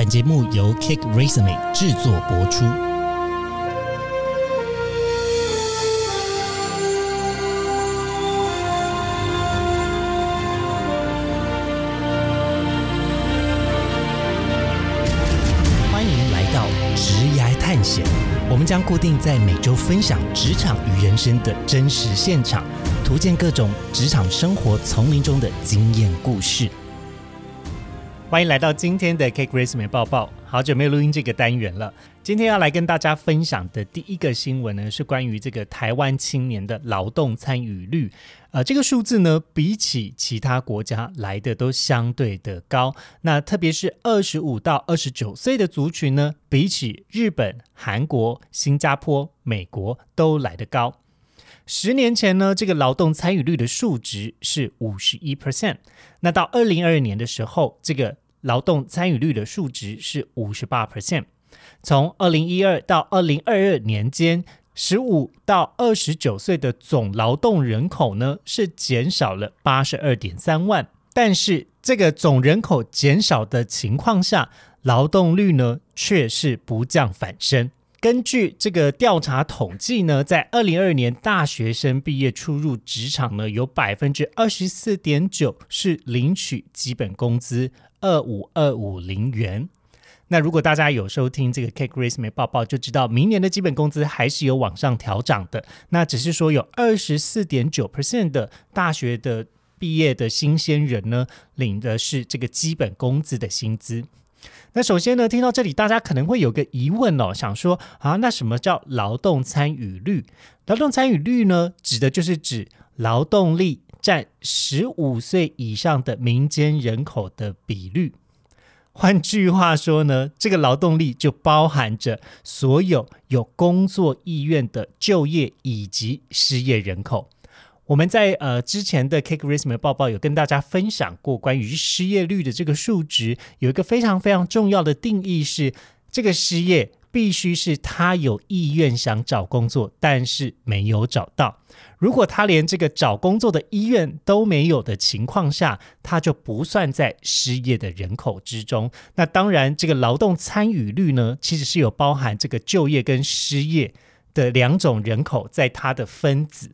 本节目由 Kick Resume 制作播出。欢迎来到职涯探险，我们将固定在每周分享职场与人生的真实现场，图鉴各种职场生活丛林中的经验故事。欢迎来到今天的 K Grace 美报报，好久没有录音这个单元了。今天要来跟大家分享的第一个新闻呢，是关于这个台湾青年的劳动参与率。呃，这个数字呢，比起其他国家来的都相对的高。那特别是二十五到二十九岁的族群呢，比起日本、韩国、新加坡、美国都来得高。十年前呢，这个劳动参与率的数值是五十一 percent。那到二零二二年的时候，这个劳动参与率的数值是五十八 percent。从二零一二到二零二二年间，十五到二十九岁的总劳动人口呢是减少了八十二点三万。但是这个总人口减少的情况下，劳动率呢却是不降反升。根据这个调查统计呢，在二零二二年大学生毕业初入职场呢，有百分之二十四点九是领取基本工资二五二五零元。那如果大家有收听这个 K Grace 没报报，就知道明年的基本工资还是有往上调涨的。那只是说有二十四点九 percent 的大学的毕业的新鲜人呢，领的是这个基本工资的薪资。那首先呢，听到这里，大家可能会有个疑问哦，想说啊，那什么叫劳动参与率？劳动参与率呢，指的就是指劳动力占十五岁以上的民间人口的比率。换句话说呢，这个劳动力就包含着所有有工作意愿的就业以及失业人口。我们在呃之前的 Cake r i s m 报报有跟大家分享过关于失业率的这个数值，有一个非常非常重要的定义是，这个失业必须是他有意愿想找工作，但是没有找到。如果他连这个找工作的意愿都没有的情况下，他就不算在失业的人口之中。那当然，这个劳动参与率呢，其实是有包含这个就业跟失业的两种人口在它的分子。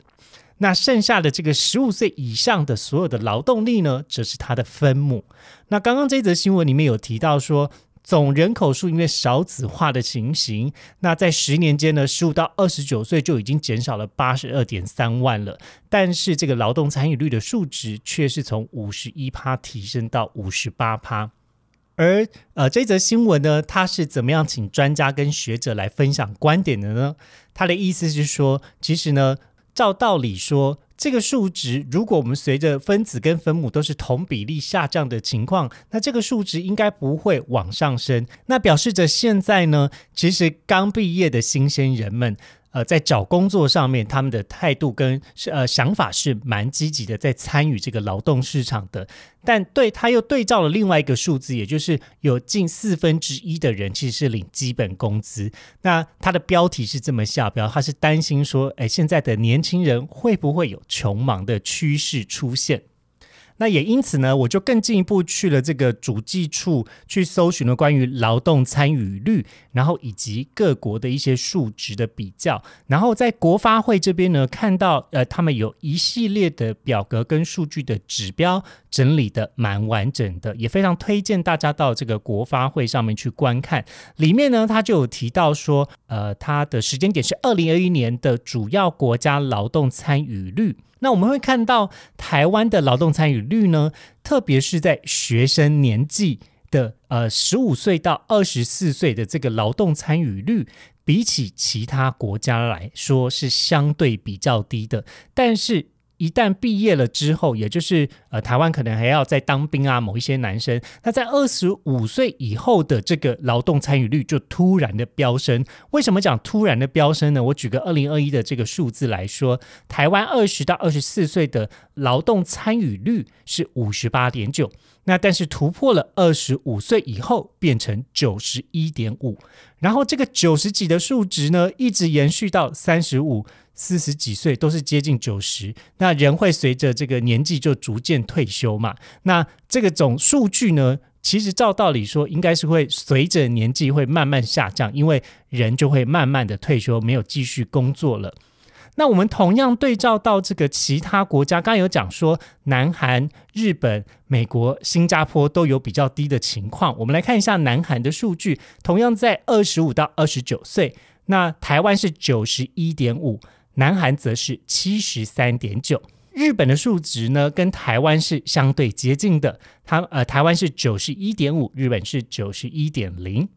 那剩下的这个十五岁以上的所有的劳动力呢，则是它的分母。那刚刚这则新闻里面有提到说，总人口数因为少子化的情形，那在十年间呢，十五到二十九岁就已经减少了八十二点三万了。但是这个劳动参与率的数值却是从五十一趴提升到五十八趴。而呃，这则新闻呢，它是怎么样请专家跟学者来分享观点的呢？他的意思是说，其实呢。照道理说，这个数值如果我们随着分子跟分母都是同比例下降的情况，那这个数值应该不会往上升。那表示着现在呢，其实刚毕业的新鲜人们。呃，在找工作上面，他们的态度跟是呃想法是蛮积极的，在参与这个劳动市场的。但对他又对照了另外一个数字，也就是有近四分之一的人其实是领基本工资。那他的标题是这么下标，他是担心说，哎，现在的年轻人会不会有穷忙的趋势出现？那也因此呢，我就更进一步去了这个主计处去搜寻了关于劳动参与率，然后以及各国的一些数值的比较，然后在国发会这边呢，看到呃他们有一系列的表格跟数据的指标整理的蛮完整的，也非常推荐大家到这个国发会上面去观看。里面呢，他就有提到说，呃，它的时间点是二零二一年的主要国家劳动参与率。那我们会看到台湾的劳动参与率呢，特别是在学生年纪的呃十五岁到二十四岁的这个劳动参与率，比起其他国家来说是相对比较低的，但是。一旦毕业了之后，也就是呃，台湾可能还要再当兵啊，某一些男生，那在二十五岁以后的这个劳动参与率就突然的飙升。为什么讲突然的飙升呢？我举个二零二一的这个数字来说，台湾二十到二十四岁的劳动参与率是五十八点九，那但是突破了二十五岁以后变成九十一点五，然后这个九十几的数值呢，一直延续到三十五。四十几岁都是接近九十，那人会随着这个年纪就逐渐退休嘛？那这个总数据呢，其实照道理说，应该是会随着年纪会慢慢下降，因为人就会慢慢的退休，没有继续工作了。那我们同样对照到这个其他国家，刚刚有讲说，南韩、日本、美国、新加坡都有比较低的情况。我们来看一下南韩的数据，同样在二十五到二十九岁，那台湾是九十一点五，南韩则是七十三点九。日本的数值呢，跟台湾是相对接近的，它呃，台湾是九十一点五，日本是九十一点零。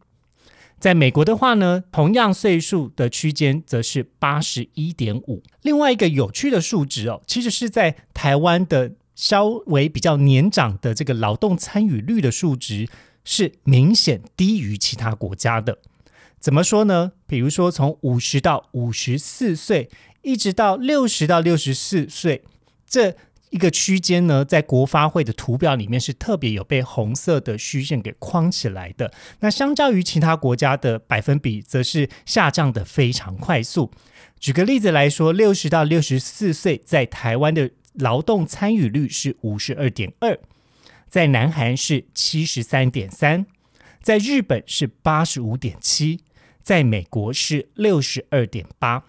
在美国的话呢，同样岁数的区间则是八十一点五。另外一个有趣的数值哦，其实是在台湾的稍微比较年长的这个劳动参与率的数值是明显低于其他国家的。怎么说呢？比如说从五十到五十四岁，一直到六十到六十四岁，这。一个区间呢，在国发会的图表里面是特别有被红色的虚线给框起来的。那相较于其他国家的百分比，则是下降的非常快速。举个例子来说，六十到六十四岁在台湾的劳动参与率是五十二点二，在南韩是七十三点三，在日本是八十五点七，在美国是六十二点八，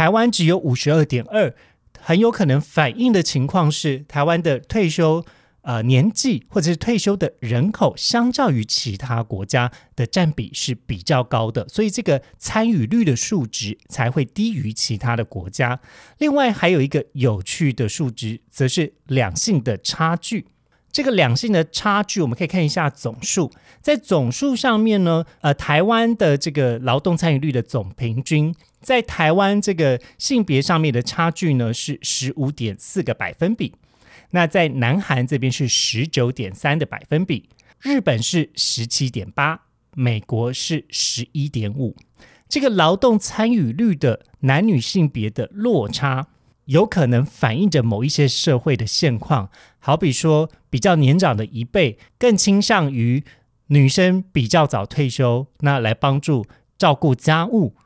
台湾只有五十二点二。很有可能反映的情况是，台湾的退休呃年纪或者是退休的人口，相较于其他国家的占比是比较高的，所以这个参与率的数值才会低于其他的国家。另外还有一个有趣的数值，则是两性的差距。这个两性的差距，我们可以看一下总数，在总数上面呢，呃，台湾的这个劳动参与率的总平均。在台湾这个性别上面的差距呢是十五点四个百分比，那在南韩这边是十九点三的百分比，日本是十七点八，美国是十一点五。这个劳动参与率的男女性别的落差，有可能反映着某一些社会的现况，好比说比较年长的一辈更倾向于女生比较早退休，那来帮助照顾家务。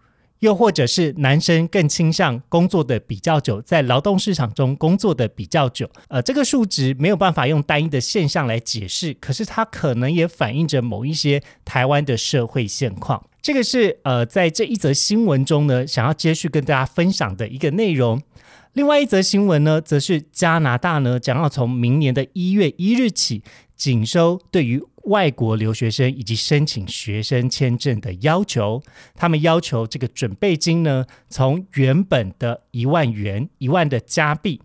又或者是男生更倾向工作的比较久，在劳动市场中工作的比较久，呃，这个数值没有办法用单一的现象来解释，可是它可能也反映着某一些台湾的社会现况。这个是呃，在这一则新闻中呢，想要接续跟大家分享的一个内容。另外一则新闻呢，则是加拿大呢将要从明年的一月一日起仅收对于外国留学生以及申请学生签证的要求。他们要求这个准备金呢，从原本的一万元一万的加币，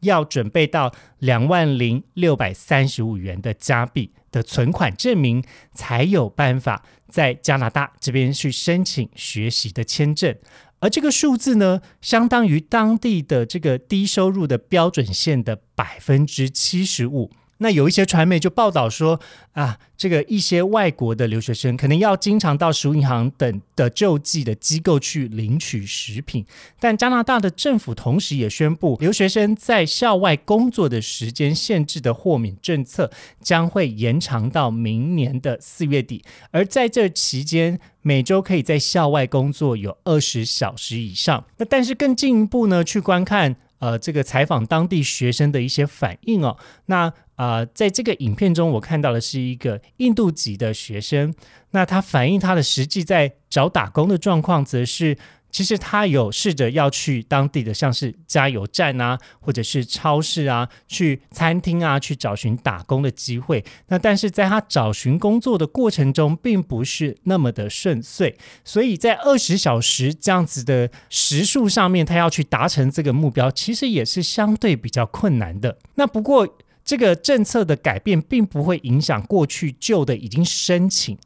要准备到两万零六百三十五元的加币的存款证明，才有办法在加拿大这边去申请学习的签证。而这个数字呢，相当于当地的这个低收入的标准线的百分之七十五。那有一些传媒就报道说，啊，这个一些外国的留学生可能要经常到食物银行等的救济的机构去领取食品。但加拿大的政府同时也宣布，留学生在校外工作的时间限制的豁免政策将会延长到明年的四月底。而在这期间，每周可以在校外工作有二十小时以上。那但是更进一步呢，去观看。呃，这个采访当地学生的一些反应哦，那啊，在这个影片中，我看到的是一个印度籍的学生，那他反映他的实际在找打工的状况，则是。其实他有试着要去当地的，像是加油站啊，或者是超市啊，去餐厅啊，去找寻打工的机会。那但是在他找寻工作的过程中，并不是那么的顺遂。所以在二十小时这样子的时数上面，他要去达成这个目标，其实也是相对比较困难的。那不过这个政策的改变，并不会影响过去旧的已经申请。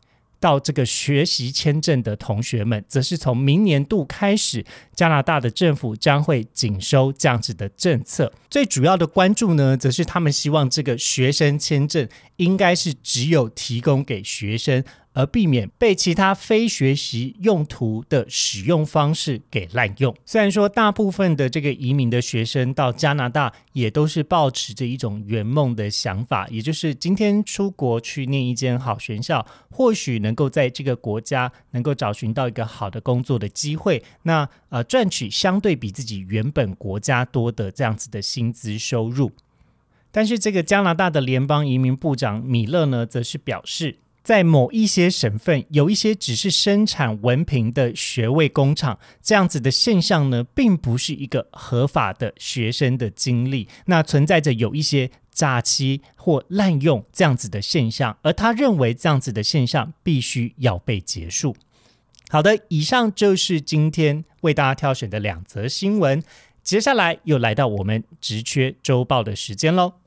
到这个学习签证的同学们，则是从明年度开始，加拿大的政府将会紧收这样子的政策。最主要的关注呢，则是他们希望这个学生签证应该是只有提供给学生。而避免被其他非学习用途的使用方式给滥用。虽然说大部分的这个移民的学生到加拿大也都是抱持着一种圆梦的想法，也就是今天出国去念一间好学校，或许能够在这个国家能够找寻到一个好的工作的机会，那呃赚取相对比自己原本国家多的这样子的薪资收入。但是这个加拿大的联邦移民部长米勒呢，则是表示。在某一些省份，有一些只是生产文凭的学位工厂，这样子的现象呢，并不是一个合法的学生的经历。那存在着有一些诈欺或滥用这样子的现象，而他认为这样子的现象必须要被结束。好的，以上就是今天为大家挑选的两则新闻。接下来又来到我们职缺周报的时间喽。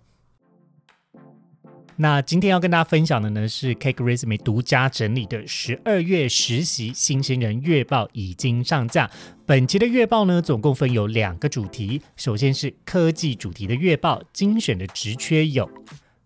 那今天要跟大家分享的呢，是 Cake Resume 独家整理的十二月实习新鲜人月报已经上架。本期的月报呢，总共分有两个主题。首先是科技主题的月报，精选的职缺有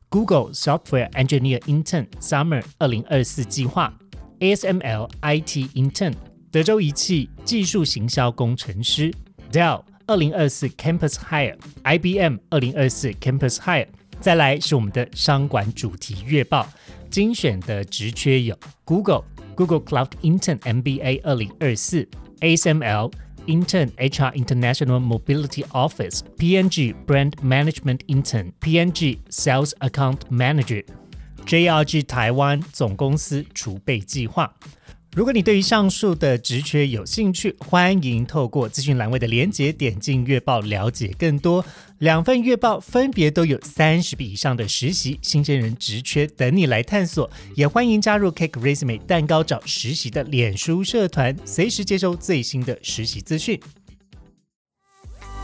Google Software Engineer Intern Summer 二零二四计划，ASML IT Intern，德州仪器技术行销工程师，Dell 二零二四 Campus Hire，IBM 二零二四 Campus Hire。再来是我们的商管主题月报，精选的职缺有 Google Google Cloud Intern MBA 二零二四，ASML Intern HR International Mobility Office PNG Brand Management Intern PNG Sales Account Manager，JRG 台湾总公司储备计划。如果你对于上述的职缺有兴趣，欢迎透过资讯栏位的连结点进月报了解更多。两份月报分别都有三十笔以上的实习新鲜人职缺等你来探索，也欢迎加入 Cake Resume 蛋糕找实习的脸书社团，随时接收最新的实习资讯。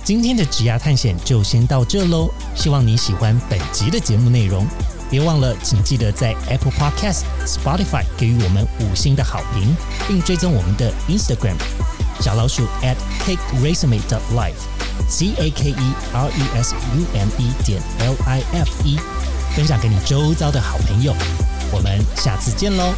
今天的职涯探险就先到这喽，希望你喜欢本集的节目内容。别忘了，请记得在 Apple Podcast、Spotify 给予我们五星的好评，并追踪我们的 Instagram 小老鼠 at cake resume dot life，c a k e r e s u m e 点 l i f e，分享给你周遭的好朋友。我们下次见喽！